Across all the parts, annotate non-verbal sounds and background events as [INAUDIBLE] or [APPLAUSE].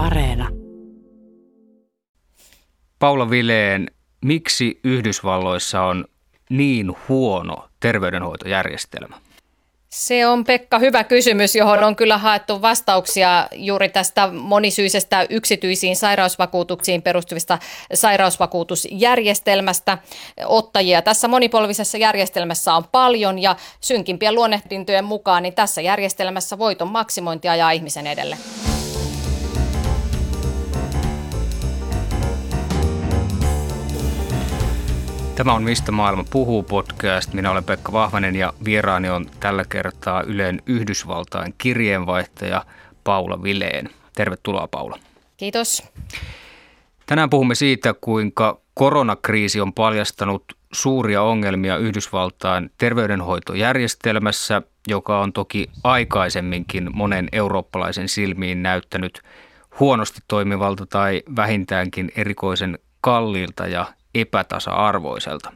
Areena. Paula Vileen, miksi Yhdysvalloissa on niin huono terveydenhoitojärjestelmä? Se on Pekka hyvä kysymys, johon on kyllä haettu vastauksia juuri tästä monisyisestä yksityisiin sairausvakuutuksiin perustuvista sairausvakuutusjärjestelmästä. Ottajia tässä monipolvisessa järjestelmässä on paljon ja synkimpien luonnehdintojen mukaan niin tässä järjestelmässä voiton maksimointi ajaa ihmisen edelle. Tämä on Mistä maailma puhuu podcast. Minä olen Pekka Vahvanen ja vieraani on tällä kertaa Ylen Yhdysvaltain kirjeenvaihtaja Paula Vileen. Tervetuloa Paula. Kiitos. Tänään puhumme siitä, kuinka koronakriisi on paljastanut suuria ongelmia Yhdysvaltain terveydenhoitojärjestelmässä, joka on toki aikaisemminkin monen eurooppalaisen silmiin näyttänyt huonosti toimivalta tai vähintäänkin erikoisen kalliilta ja epätasa-arvoiselta.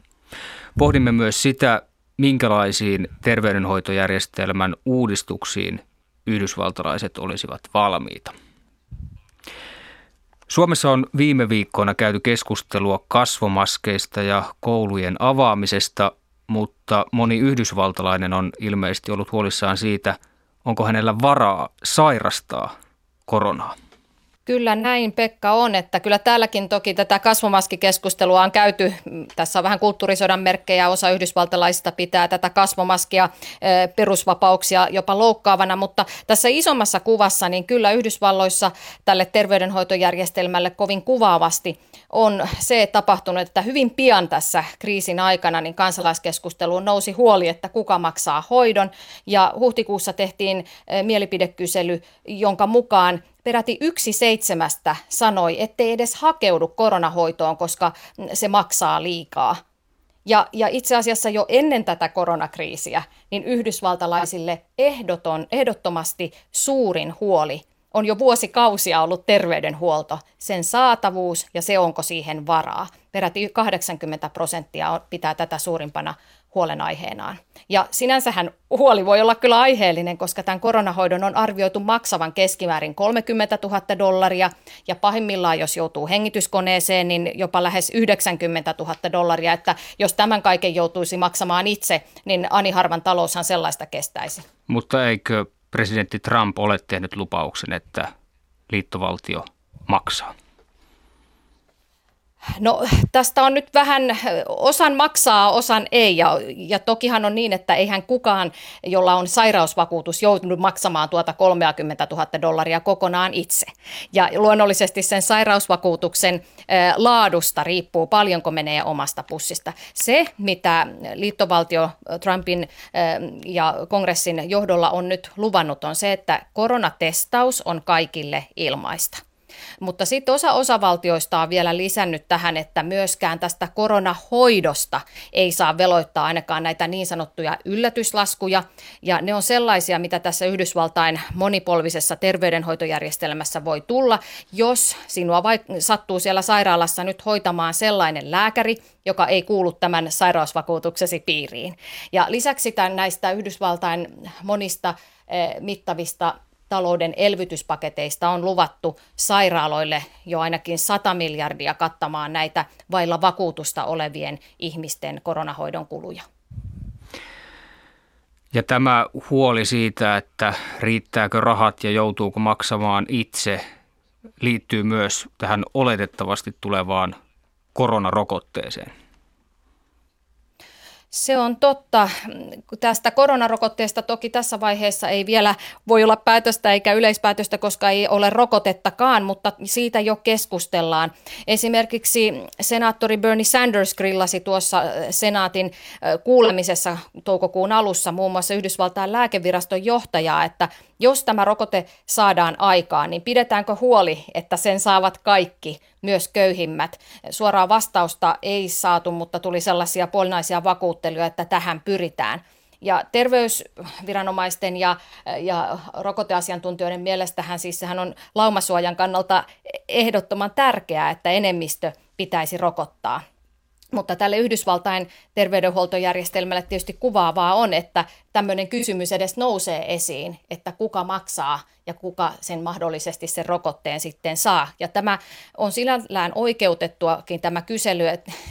Pohdimme myös sitä, minkälaisiin terveydenhoitojärjestelmän uudistuksiin yhdysvaltalaiset olisivat valmiita. Suomessa on viime viikkoina käyty keskustelua kasvomaskeista ja koulujen avaamisesta, mutta moni yhdysvaltalainen on ilmeisesti ollut huolissaan siitä, onko hänellä varaa sairastaa koronaa. Kyllä näin Pekka on, että kyllä täälläkin toki tätä kasvomaskikeskustelua on käyty. Tässä on vähän kulttuurisodan merkkejä, osa yhdysvaltalaisista pitää tätä kasvomaskia perusvapauksia jopa loukkaavana, mutta tässä isommassa kuvassa niin kyllä Yhdysvalloissa tälle terveydenhoitojärjestelmälle kovin kuvaavasti on se tapahtunut, että hyvin pian tässä kriisin aikana niin kansalaiskeskusteluun nousi huoli, että kuka maksaa hoidon ja huhtikuussa tehtiin mielipidekysely, jonka mukaan peräti yksi seitsemästä sanoi, ettei edes hakeudu koronahoitoon, koska se maksaa liikaa. Ja, ja itse asiassa jo ennen tätä koronakriisiä, niin yhdysvaltalaisille ehdoton, ehdottomasti suurin huoli on jo vuosikausia ollut terveydenhuolto, sen saatavuus ja se onko siihen varaa. Peräti 80 prosenttia pitää tätä suurimpana huolenaiheenaan. Ja sinänsähän huoli voi olla kyllä aiheellinen, koska tämän koronahoidon on arvioitu maksavan keskimäärin 30 000 dollaria ja pahimmillaan, jos joutuu hengityskoneeseen, niin jopa lähes 90 000 dollaria, että jos tämän kaiken joutuisi maksamaan itse, niin Ani Harvan taloushan sellaista kestäisi. Mutta eikö presidentti Trump ole tehnyt lupauksen, että liittovaltio maksaa? No tästä on nyt vähän, osan maksaa, osan ei ja, ja tokihan on niin, että eihän kukaan, jolla on sairausvakuutus, joutunut maksamaan tuota 30 000 dollaria kokonaan itse. Ja luonnollisesti sen sairausvakuutuksen laadusta riippuu paljonko menee omasta pussista. Se, mitä liittovaltio Trumpin ja kongressin johdolla on nyt luvannut, on se, että koronatestaus on kaikille ilmaista. Mutta sitten osa osavaltioista on vielä lisännyt tähän, että myöskään tästä koronahoidosta ei saa veloittaa ainakaan näitä niin sanottuja yllätyslaskuja. Ja ne on sellaisia, mitä tässä Yhdysvaltain monipolvisessa terveydenhoitojärjestelmässä voi tulla, jos sinua vaik- sattuu siellä sairaalassa nyt hoitamaan sellainen lääkäri, joka ei kuulu tämän sairausvakuutuksesi piiriin. Ja lisäksi tämän näistä Yhdysvaltain monista eh, mittavista talouden elvytyspaketeista on luvattu sairaaloille jo ainakin 100 miljardia kattamaan näitä vailla vakuutusta olevien ihmisten koronahoidon kuluja. Ja tämä huoli siitä, että riittääkö rahat ja joutuuko maksamaan itse, liittyy myös tähän oletettavasti tulevaan koronarokotteeseen. Se on totta. Tästä koronarokotteesta toki tässä vaiheessa ei vielä voi olla päätöstä eikä yleispäätöstä, koska ei ole rokotettakaan, mutta siitä jo keskustellaan. Esimerkiksi senaattori Bernie Sanders grillasi tuossa äh, senaatin äh, kuulemisessa toukokuun alussa muun muassa Yhdysvaltain lääkeviraston johtajaa, että jos tämä rokote saadaan aikaan, niin pidetäänkö huoli, että sen saavat kaikki, myös köyhimmät? Suoraa vastausta ei saatu, mutta tuli sellaisia puolinaisia vakuutteluja, että tähän pyritään. Ja terveysviranomaisten ja, ja rokoteasiantuntijoiden mielestähän siis sehän on laumasuojan kannalta ehdottoman tärkeää, että enemmistö pitäisi rokottaa. Mutta tälle Yhdysvaltain terveydenhuoltojärjestelmälle tietysti kuvaavaa on, että tämmöinen kysymys edes nousee esiin, että kuka maksaa ja kuka sen mahdollisesti sen rokotteen sitten saa. Ja tämä on sinällään oikeutettuakin tämä kysely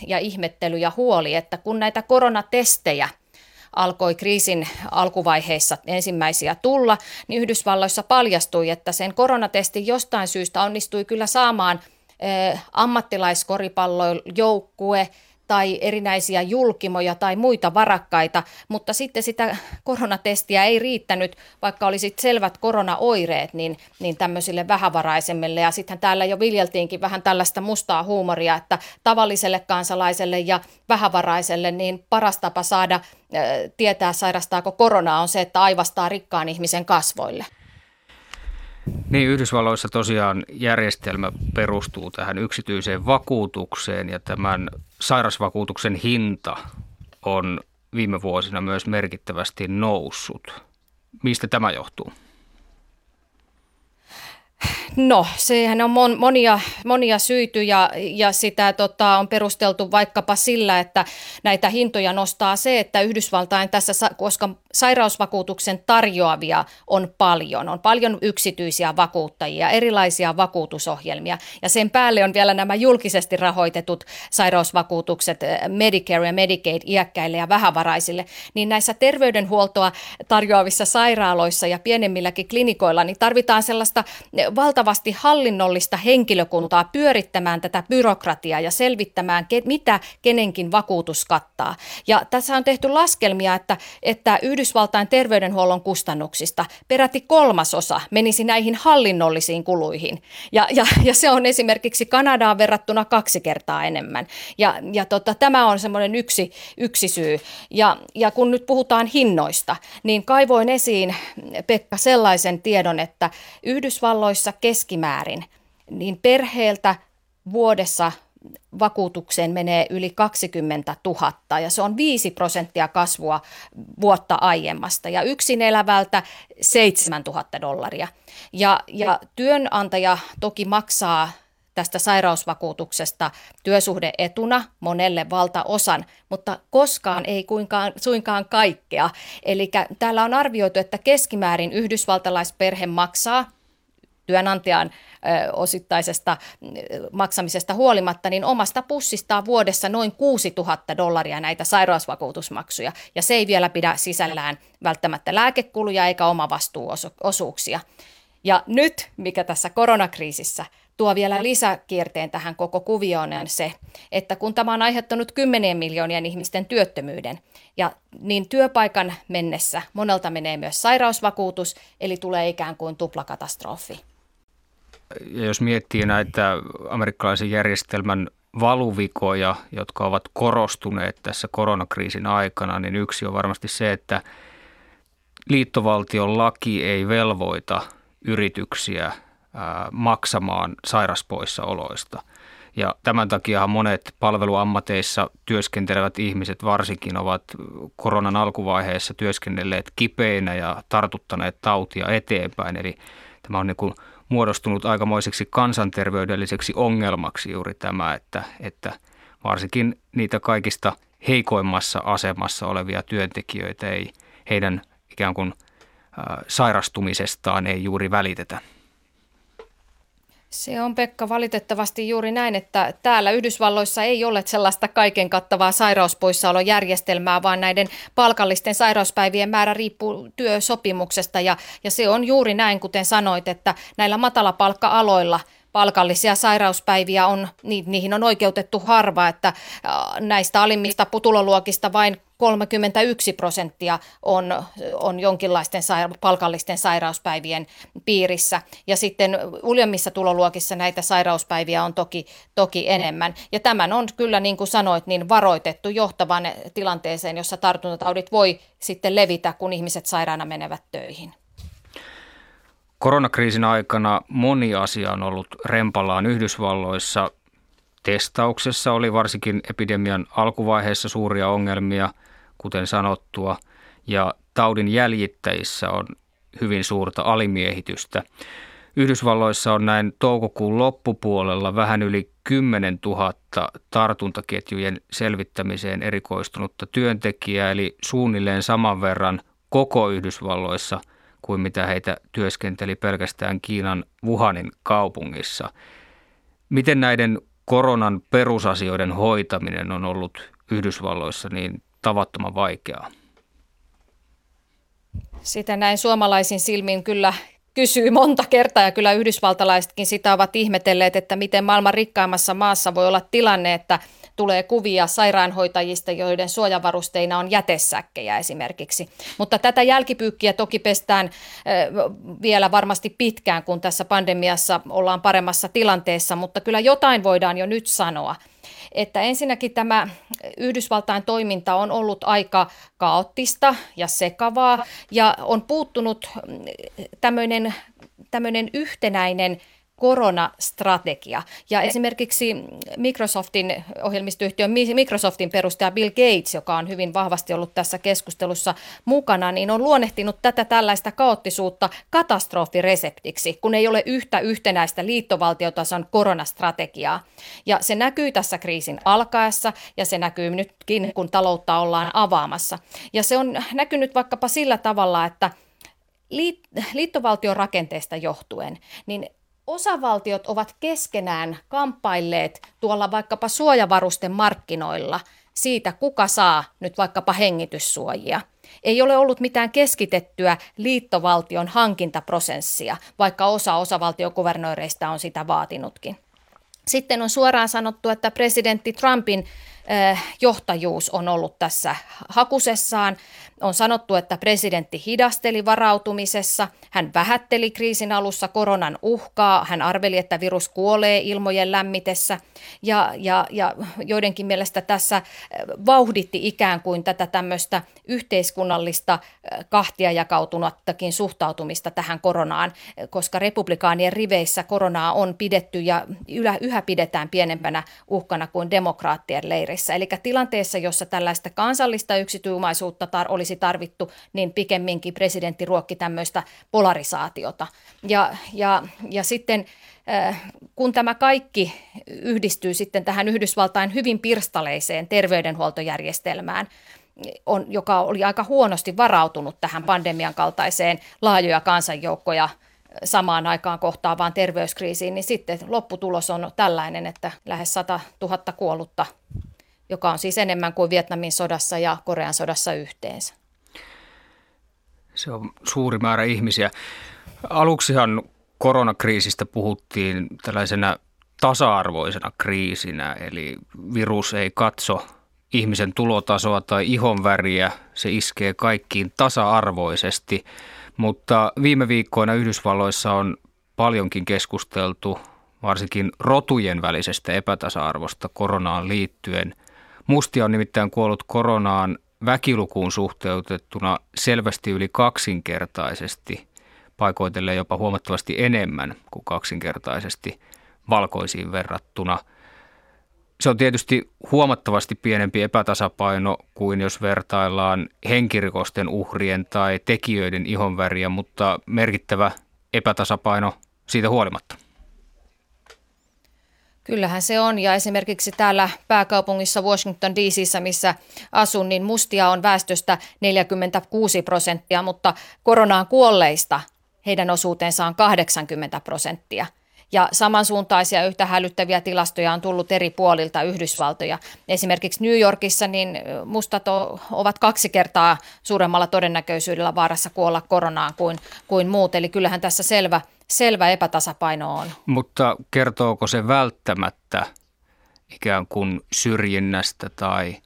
ja ihmettely ja huoli, että kun näitä koronatestejä alkoi kriisin alkuvaiheissa ensimmäisiä tulla, niin Yhdysvalloissa paljastui, että sen koronatesti jostain syystä onnistui kyllä saamaan ammattilaiskoripallojoukkue tai erinäisiä julkimoja tai muita varakkaita, mutta sitten sitä koronatestiä ei riittänyt, vaikka olisi selvät koronaoireet, niin, niin tämmöisille vähävaraisemmille. Ja sitten täällä jo viljeltiinkin vähän tällaista mustaa huumoria, että tavalliselle kansalaiselle ja vähävaraiselle niin paras tapa saada tietää, sairastaako koronaa, on se, että aivastaa rikkaan ihmisen kasvoille. Niin, Yhdysvalloissa tosiaan järjestelmä perustuu tähän yksityiseen vakuutukseen ja tämän sairasvakuutuksen hinta on viime vuosina myös merkittävästi noussut. Mistä tämä johtuu? No, sehän on mon, monia, monia syitä ja, ja sitä tota, on perusteltu vaikkapa sillä, että näitä hintoja nostaa se, että Yhdysvaltain tässä, koska sairausvakuutuksen tarjoavia on paljon, on paljon yksityisiä vakuuttajia, erilaisia vakuutusohjelmia. Ja sen päälle on vielä nämä julkisesti rahoitetut sairausvakuutukset eh, Medicare ja Medicaid iäkkäille ja vähävaraisille, niin näissä terveydenhuoltoa tarjoavissa sairaaloissa ja pienemmilläkin klinikoilla niin tarvitaan sellaista eh, valtavasti hallinnollista henkilökuntaa pyörittämään tätä byrokratiaa ja selvittämään, mitä kenenkin vakuutus kattaa. Ja tässä on tehty laskelmia, että, että Yhdysvaltain terveydenhuollon kustannuksista peräti kolmasosa menisi näihin hallinnollisiin kuluihin. Ja, ja, ja se on esimerkiksi Kanadaan verrattuna kaksi kertaa enemmän. Ja, ja tota, tämä on semmoinen yksi, yksi syy. Ja, ja kun nyt puhutaan hinnoista, niin kaivoin esiin, Pekka, sellaisen tiedon, että Yhdysvalloissa keskimäärin, niin perheeltä vuodessa vakuutukseen menee yli 20 000 ja se on 5 prosenttia kasvua vuotta aiemmasta ja yksin elävältä 7 000 dollaria. Ja, ja työnantaja toki maksaa tästä sairausvakuutuksesta työsuhdeetuna monelle valtaosan, mutta koskaan ei kuinkaan, suinkaan kaikkea. Eli täällä on arvioitu, että keskimäärin yhdysvaltalaisperhe maksaa työnantajan osittaisesta maksamisesta huolimatta, niin omasta pussistaan vuodessa noin 6000 dollaria näitä sairausvakuutusmaksuja. Ja se ei vielä pidä sisällään välttämättä lääkekuluja eikä omavastuuosuuksia. Ja nyt, mikä tässä koronakriisissä tuo vielä lisäkierteen tähän koko kuvioon, on se, että kun tämä on aiheuttanut kymmenien miljoonien ihmisten työttömyyden, ja niin työpaikan mennessä monelta menee myös sairausvakuutus, eli tulee ikään kuin tuplakatastrofi. Ja jos miettii näitä amerikkalaisen järjestelmän valuvikoja, jotka ovat korostuneet tässä koronakriisin aikana, niin yksi on varmasti se, että liittovaltion laki ei velvoita yrityksiä maksamaan sairaspoissaoloista. Ja tämän takia monet palveluammateissa työskentelevät ihmiset varsinkin ovat koronan alkuvaiheessa työskennelleet kipeinä ja tartuttaneet tautia eteenpäin. Eli tämä on niin kuin muodostunut aikamoiseksi kansanterveydelliseksi ongelmaksi juuri tämä, että, että varsinkin niitä kaikista heikoimmassa asemassa olevia työntekijöitä ei heidän ikään kuin sairastumisestaan ei juuri välitetä. Se on Pekka valitettavasti juuri näin, että täällä Yhdysvalloissa ei ole sellaista kaiken kattavaa sairauspoissaolojärjestelmää, vaan näiden palkallisten sairauspäivien määrä riippuu työsopimuksesta. Ja, ja se on juuri näin, kuten sanoit, että näillä matalapalkka-aloilla palkallisia sairauspäiviä on, niihin on oikeutettu harva, että näistä alimmista putuloluokista vain 31 prosenttia on, on jonkinlaisten saira- palkallisten sairauspäivien piirissä. Ja sitten uljemmissa tuloluokissa näitä sairauspäiviä on toki, toki enemmän. Ja tämän on kyllä, niin kuin sanoit, niin varoitettu johtavan tilanteeseen, jossa tartuntataudit voi sitten levitä, kun ihmiset sairaana menevät töihin. Koronakriisin aikana moni asia on ollut rempallaan Yhdysvalloissa. Testauksessa oli varsinkin epidemian alkuvaiheessa suuria ongelmia – kuten sanottua, ja taudin jäljittäjissä on hyvin suurta alimiehitystä. Yhdysvalloissa on näin toukokuun loppupuolella vähän yli 10 000 tartuntaketjujen selvittämiseen erikoistunutta työntekijää, eli suunnilleen saman verran koko Yhdysvalloissa kuin mitä heitä työskenteli pelkästään Kiinan Wuhanin kaupungissa. Miten näiden koronan perusasioiden hoitaminen on ollut Yhdysvalloissa niin tavattoman vaikeaa? Sitä näin suomalaisin silmin kyllä kysyy monta kertaa ja kyllä yhdysvaltalaisetkin sitä ovat ihmetelleet, että miten maailman rikkaimmassa maassa voi olla tilanne, että tulee kuvia sairaanhoitajista, joiden suojavarusteina on jätesäkkejä esimerkiksi. Mutta tätä jälkipyykkiä toki pestään vielä varmasti pitkään, kun tässä pandemiassa ollaan paremmassa tilanteessa, mutta kyllä jotain voidaan jo nyt sanoa – että ensinnäkin tämä Yhdysvaltain toiminta on ollut aika kaoottista ja sekavaa ja on puuttunut tämmöinen, tämmöinen yhtenäinen – koronastrategia. Ja esimerkiksi Microsoftin ohjelmistoyhtiön Microsoftin perustaja Bill Gates, joka on hyvin vahvasti ollut tässä keskustelussa mukana, niin on luonnehtinut tätä tällaista kaoottisuutta katastrofireseptiksi, kun ei ole yhtä yhtenäistä liittovaltiotason koronastrategiaa. Ja se näkyy tässä kriisin alkaessa ja se näkyy nytkin, kun taloutta ollaan avaamassa. Ja se on näkynyt vaikkapa sillä tavalla, että liittovaltion rakenteesta johtuen, niin osavaltiot ovat keskenään kamppailleet tuolla vaikkapa suojavarusten markkinoilla siitä, kuka saa nyt vaikkapa hengityssuojia. Ei ole ollut mitään keskitettyä liittovaltion hankintaprosessia, vaikka osa osavaltiokuvernööreistä on sitä vaatinutkin. Sitten on suoraan sanottu, että presidentti Trumpin johtajuus on ollut tässä hakusessaan. On sanottu, että presidentti hidasteli varautumisessa, hän vähätteli kriisin alussa koronan uhkaa, hän arveli, että virus kuolee ilmojen lämmitessä. Ja, ja, ja joidenkin mielestä tässä vauhditti ikään kuin tätä tämmöistä yhteiskunnallista kahtia jakautunuttakin suhtautumista tähän koronaan, koska republikaanien riveissä koronaa on pidetty ja yhä pidetään pienempänä uhkana kuin demokraattien leirissä. Eli tilanteessa, jossa tällaista kansallista yksityimaisuutta tar- olisi tarvittu, niin pikemminkin presidentti ruokki tämmöistä polarisaatiota. Ja, ja, ja sitten kun tämä kaikki yhdistyy sitten tähän Yhdysvaltain hyvin pirstaleiseen terveydenhuoltojärjestelmään, on, joka oli aika huonosti varautunut tähän pandemian kaltaiseen laajoja kansanjoukkoja samaan aikaan kohtaavaan terveyskriisiin, niin sitten lopputulos on tällainen, että lähes 100 000 kuollutta, joka on siis enemmän kuin Vietnamin sodassa ja Korean sodassa yhteensä. Se on suuri määrä ihmisiä. Aluksihan koronakriisistä puhuttiin tällaisena tasa-arvoisena kriisinä, eli virus ei katso ihmisen tulotasoa tai ihonväriä, se iskee kaikkiin tasa-arvoisesti, mutta viime viikkoina Yhdysvalloissa on paljonkin keskusteltu varsinkin rotujen välisestä epätasa-arvosta koronaan liittyen. Mustia on nimittäin kuollut koronaan väkilukuun suhteutettuna selvästi yli kaksinkertaisesti, paikoitellen jopa huomattavasti enemmän kuin kaksinkertaisesti valkoisiin verrattuna. Se on tietysti huomattavasti pienempi epätasapaino kuin jos vertaillaan henkirikosten uhrien tai tekijöiden ihonväriä, mutta merkittävä epätasapaino siitä huolimatta. Kyllähän se on ja esimerkiksi täällä pääkaupungissa Washington DCissä, missä asun, niin mustia on väestöstä 46 prosenttia, mutta koronaan kuolleista heidän osuutensa on 80 prosenttia. Ja samansuuntaisia yhtä hälyttäviä tilastoja on tullut eri puolilta Yhdysvaltoja. Esimerkiksi New Yorkissa niin mustat ovat kaksi kertaa suuremmalla todennäköisyydellä vaarassa kuolla koronaan kuin, kuin muut. Eli kyllähän tässä selvä – selvä epätasapaino on. Mutta kertooko se välttämättä ikään kuin syrjinnästä tai,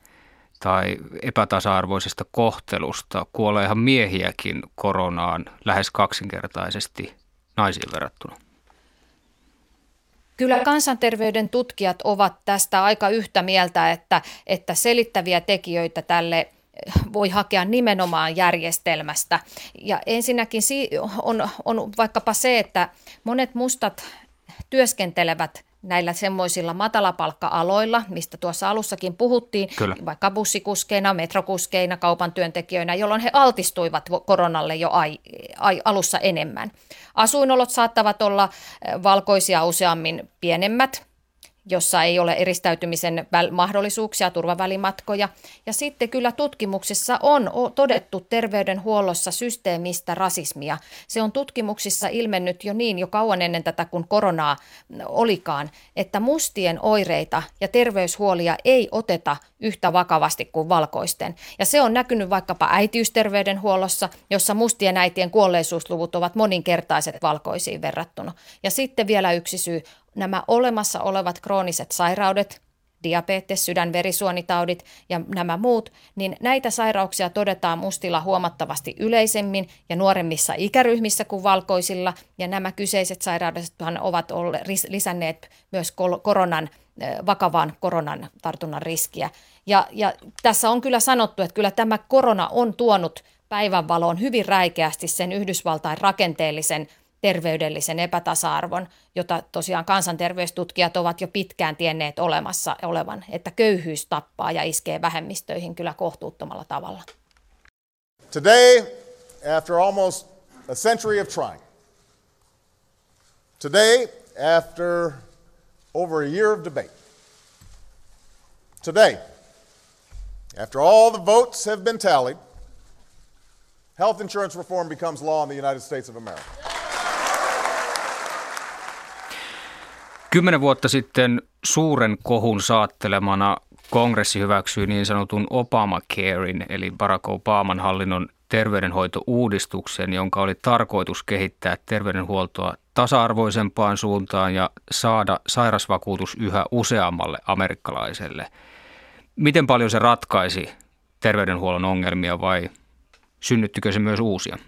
tai epätasa-arvoisesta kohtelusta? Kuoleehan miehiäkin koronaan lähes kaksinkertaisesti naisiin verrattuna. Kyllä kansanterveyden tutkijat ovat tästä aika yhtä mieltä, että, että selittäviä tekijöitä tälle voi hakea nimenomaan järjestelmästä. Ja ensinnäkin on, on vaikkapa se, että monet mustat työskentelevät näillä semmoisilla matalapalkka-aloilla, mistä tuossa alussakin puhuttiin, Kyllä. vaikka bussikuskeina, metrokuskeina, kaupan työntekijöinä, jolloin he altistuivat koronalle jo ai, ai, alussa enemmän. Asuinolot saattavat olla valkoisia useammin pienemmät, jossa ei ole eristäytymisen mahdollisuuksia, turvavälimatkoja. Ja sitten kyllä tutkimuksissa on todettu terveydenhuollossa systeemistä rasismia. Se on tutkimuksissa ilmennyt jo niin jo kauan ennen tätä, kun koronaa olikaan, että mustien oireita ja terveyshuolia ei oteta yhtä vakavasti kuin valkoisten. Ja se on näkynyt vaikkapa äitiysterveydenhuollossa, jossa mustien äitien kuolleisuusluvut ovat moninkertaiset valkoisiin verrattuna. Ja sitten vielä yksi syy nämä olemassa olevat krooniset sairaudet, diabetes, sydänverisuonitaudit ja nämä muut, niin näitä sairauksia todetaan mustilla huomattavasti yleisemmin ja nuoremmissa ikäryhmissä kuin valkoisilla. Ja nämä kyseiset sairaudet ovat lisänneet myös koronan, vakavan koronan tartunnan riskiä. Ja, ja tässä on kyllä sanottu, että kyllä tämä korona on tuonut päivänvaloon hyvin räikeästi sen Yhdysvaltain rakenteellisen terveydellisen epätasa-arvon, jota tosiaan kansanterveystutkijat ovat jo pitkään tienneet olemassa olevan, että köyhyys tappaa ja iskee vähemmistöihin kyllä kohtuuttomalla tavalla. Today, after almost a century of trying, today, after over a year of debate, today, after all the votes have been tallied, health insurance reform becomes law in the United States of America. Kymmenen vuotta sitten suuren kohun saattelemana kongressi hyväksyi niin sanotun Obamacarein, eli Barack Obaman hallinnon terveydenhoitouudistuksen, jonka oli tarkoitus kehittää terveydenhuoltoa tasa-arvoisempaan suuntaan ja saada sairasvakuutus yhä useammalle amerikkalaiselle. Miten paljon se ratkaisi terveydenhuollon ongelmia vai synnyttikö se myös uusia?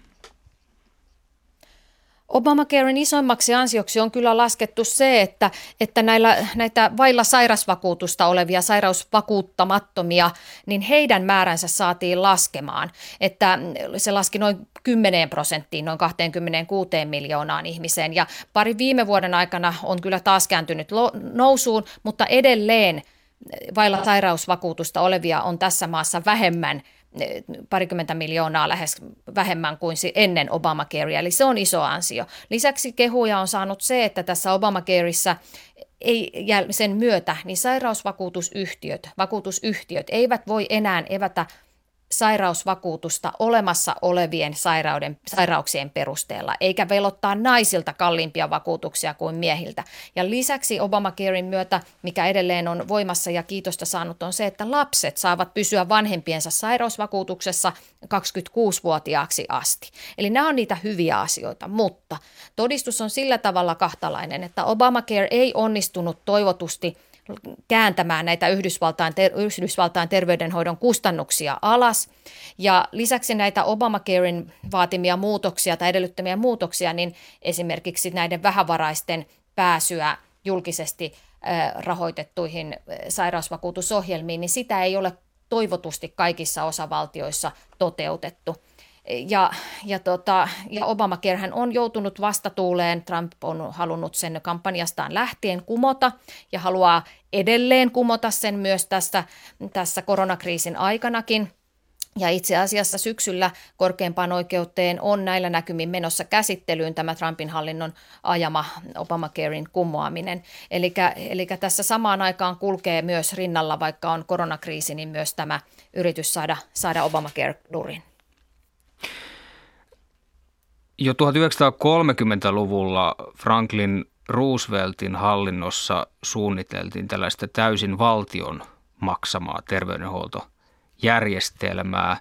Obamacaren isoimmaksi ansioksi on kyllä laskettu se, että, että näillä, näitä vailla sairasvakuutusta olevia sairausvakuuttamattomia, niin heidän määränsä saatiin laskemaan. Että se laski noin 10 prosenttiin, noin 26 miljoonaan ihmiseen. Ja pari viime vuoden aikana on kyllä taas kääntynyt nousuun, mutta edelleen vailla sairausvakuutusta olevia on tässä maassa vähemmän – parikymmentä miljoonaa lähes vähemmän kuin ennen Obamacarea, eli se on iso ansio. Lisäksi kehuja on saanut se, että tässä Obamacareissa ei, sen myötä niin sairausvakuutusyhtiöt, vakuutusyhtiöt eivät voi enää evätä sairausvakuutusta olemassa olevien sairauden, sairauksien perusteella, eikä velottaa naisilta kalliimpia vakuutuksia kuin miehiltä. Ja lisäksi Obamacarein myötä, mikä edelleen on voimassa ja kiitosta saanut, on se, että lapset saavat pysyä vanhempiensa sairausvakuutuksessa 26-vuotiaaksi asti. Eli nämä on niitä hyviä asioita, mutta todistus on sillä tavalla kahtalainen, että Obamacare ei onnistunut toivotusti – kääntämään näitä Yhdysvaltain, ter- Yhdysvaltain terveydenhoidon kustannuksia alas. Ja lisäksi näitä Obamacarein vaatimia muutoksia tai edellyttämiä muutoksia, niin esimerkiksi näiden vähävaraisten pääsyä julkisesti rahoitettuihin sairausvakuutusohjelmiin, niin sitä ei ole toivotusti kaikissa osavaltioissa toteutettu. Ja, ja, tota, ja Obamacare on joutunut vastatuuleen. Trump on halunnut sen kampanjastaan lähtien kumota ja haluaa edelleen kumota sen myös tässä, tässä koronakriisin aikanakin. Ja itse asiassa syksyllä korkeimpaan oikeuteen on näillä näkymin menossa käsittelyyn tämä Trumpin hallinnon ajama Obamacarein kumoaminen. Eli tässä samaan aikaan kulkee myös rinnalla, vaikka on koronakriisi, niin myös tämä yritys saada, saada Obamacare durin. Jo 1930-luvulla Franklin Rooseveltin hallinnossa suunniteltiin tällaista täysin valtion maksamaa terveydenhuoltojärjestelmää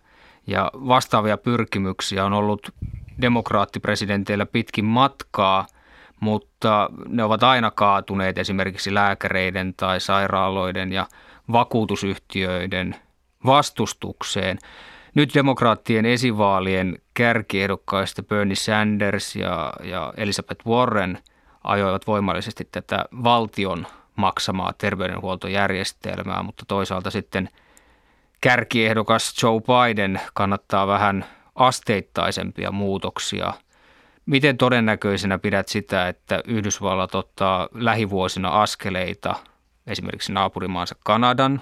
ja vastaavia pyrkimyksiä on ollut demokraattipresidenteillä pitkin matkaa, mutta ne ovat aina kaatuneet esimerkiksi lääkäreiden tai sairaaloiden ja vakuutusyhtiöiden vastustukseen. Nyt demokraattien esivaalien kärkiehdokkaista Bernie Sanders ja, ja Elizabeth Warren ajoivat voimallisesti tätä valtion maksamaa terveydenhuoltojärjestelmää, mutta toisaalta sitten kärkiehdokas Joe Biden kannattaa vähän asteittaisempia muutoksia. Miten todennäköisenä pidät sitä, että Yhdysvallat ottaa lähivuosina askeleita esimerkiksi naapurimaansa Kanadan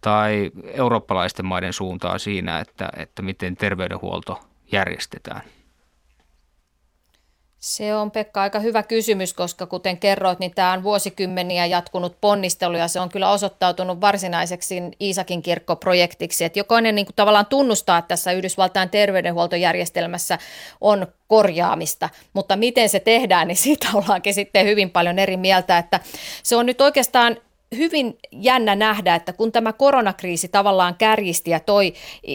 tai eurooppalaisten maiden suuntaan siinä, että, että miten terveydenhuolto järjestetään? Se on Pekka aika hyvä kysymys, koska kuten kerroit, niin tämä on vuosikymmeniä jatkunut ponnistelu ja se on kyllä osoittautunut varsinaiseksi Iisakin kirkkoprojektiksi. Että jokainen niin kuin tavallaan tunnustaa, että tässä Yhdysvaltain terveydenhuoltojärjestelmässä on korjaamista, mutta miten se tehdään, niin siitä [LAUGHS] ollaankin sitten hyvin paljon eri mieltä, että se on nyt oikeastaan hyvin jännä nähdä, että kun tämä koronakriisi tavallaan kärjisti ja toi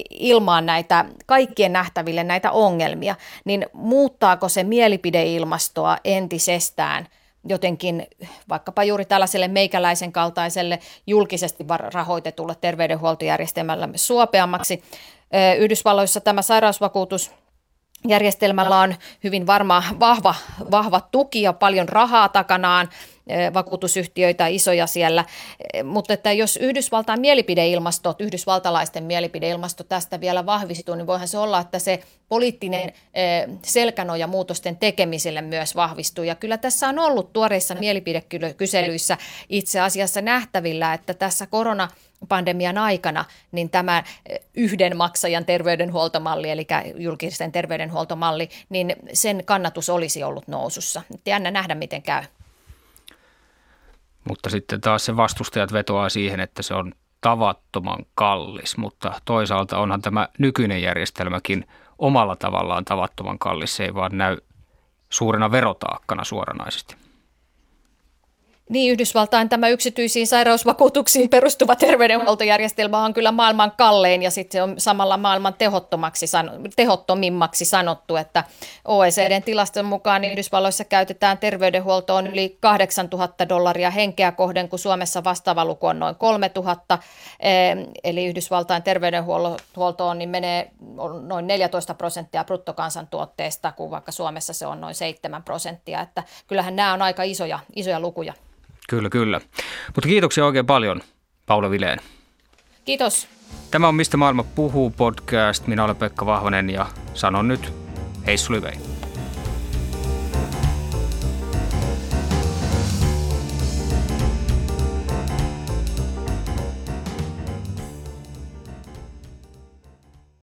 ilmaan näitä kaikkien nähtäville näitä ongelmia, niin muuttaako se mielipideilmastoa entisestään jotenkin vaikkapa juuri tällaiselle meikäläisen kaltaiselle julkisesti rahoitetulle terveydenhuoltojärjestelmälle suopeammaksi. Yhdysvalloissa tämä sairausvakuutus järjestelmällä on hyvin varma vahva, vahva tuki ja paljon rahaa takanaan vakuutusyhtiöitä isoja siellä, mutta että jos Yhdysvaltain mielipideilmasto, yhdysvaltalaisten mielipideilmasto tästä vielä vahvistuu, niin voihan se olla, että se poliittinen selkänoja muutosten tekemiselle myös vahvistuu. Ja kyllä tässä on ollut tuoreissa mielipidekyselyissä itse asiassa nähtävillä, että tässä korona pandemian aikana, niin tämä yhden maksajan terveydenhuoltomalli, eli julkisten terveydenhuoltomalli, niin sen kannatus olisi ollut nousussa. Jännä nähdä, miten käy. Mutta sitten taas se vastustajat vetoaa siihen, että se on tavattoman kallis, mutta toisaalta onhan tämä nykyinen järjestelmäkin omalla tavallaan tavattoman kallis. Se ei vaan näy suurena verotaakkana suoranaisesti. Niin, Yhdysvaltain tämä yksityisiin sairausvakuutuksiin perustuva terveydenhuoltojärjestelmä on kyllä maailman kallein ja sitten se on samalla maailman tehottomaksi, tehottomimmaksi sanottu, että OECDn tilaston mukaan Yhdysvalloissa käytetään terveydenhuoltoon yli 8000 dollaria henkeä kohden, kun Suomessa vastaava luku on noin 3000, eli Yhdysvaltain terveydenhuoltoon niin menee noin 14 prosenttia bruttokansantuotteesta, kun vaikka Suomessa se on noin 7 prosenttia, että kyllähän nämä on aika isoja, isoja lukuja. Kyllä, kyllä. Mutta kiitoksia oikein paljon, Paula Vileen. Kiitos. Tämä on Mistä maailma puhuu podcast. Minä olen Pekka Vahvanen ja sanon nyt hei Sulivei.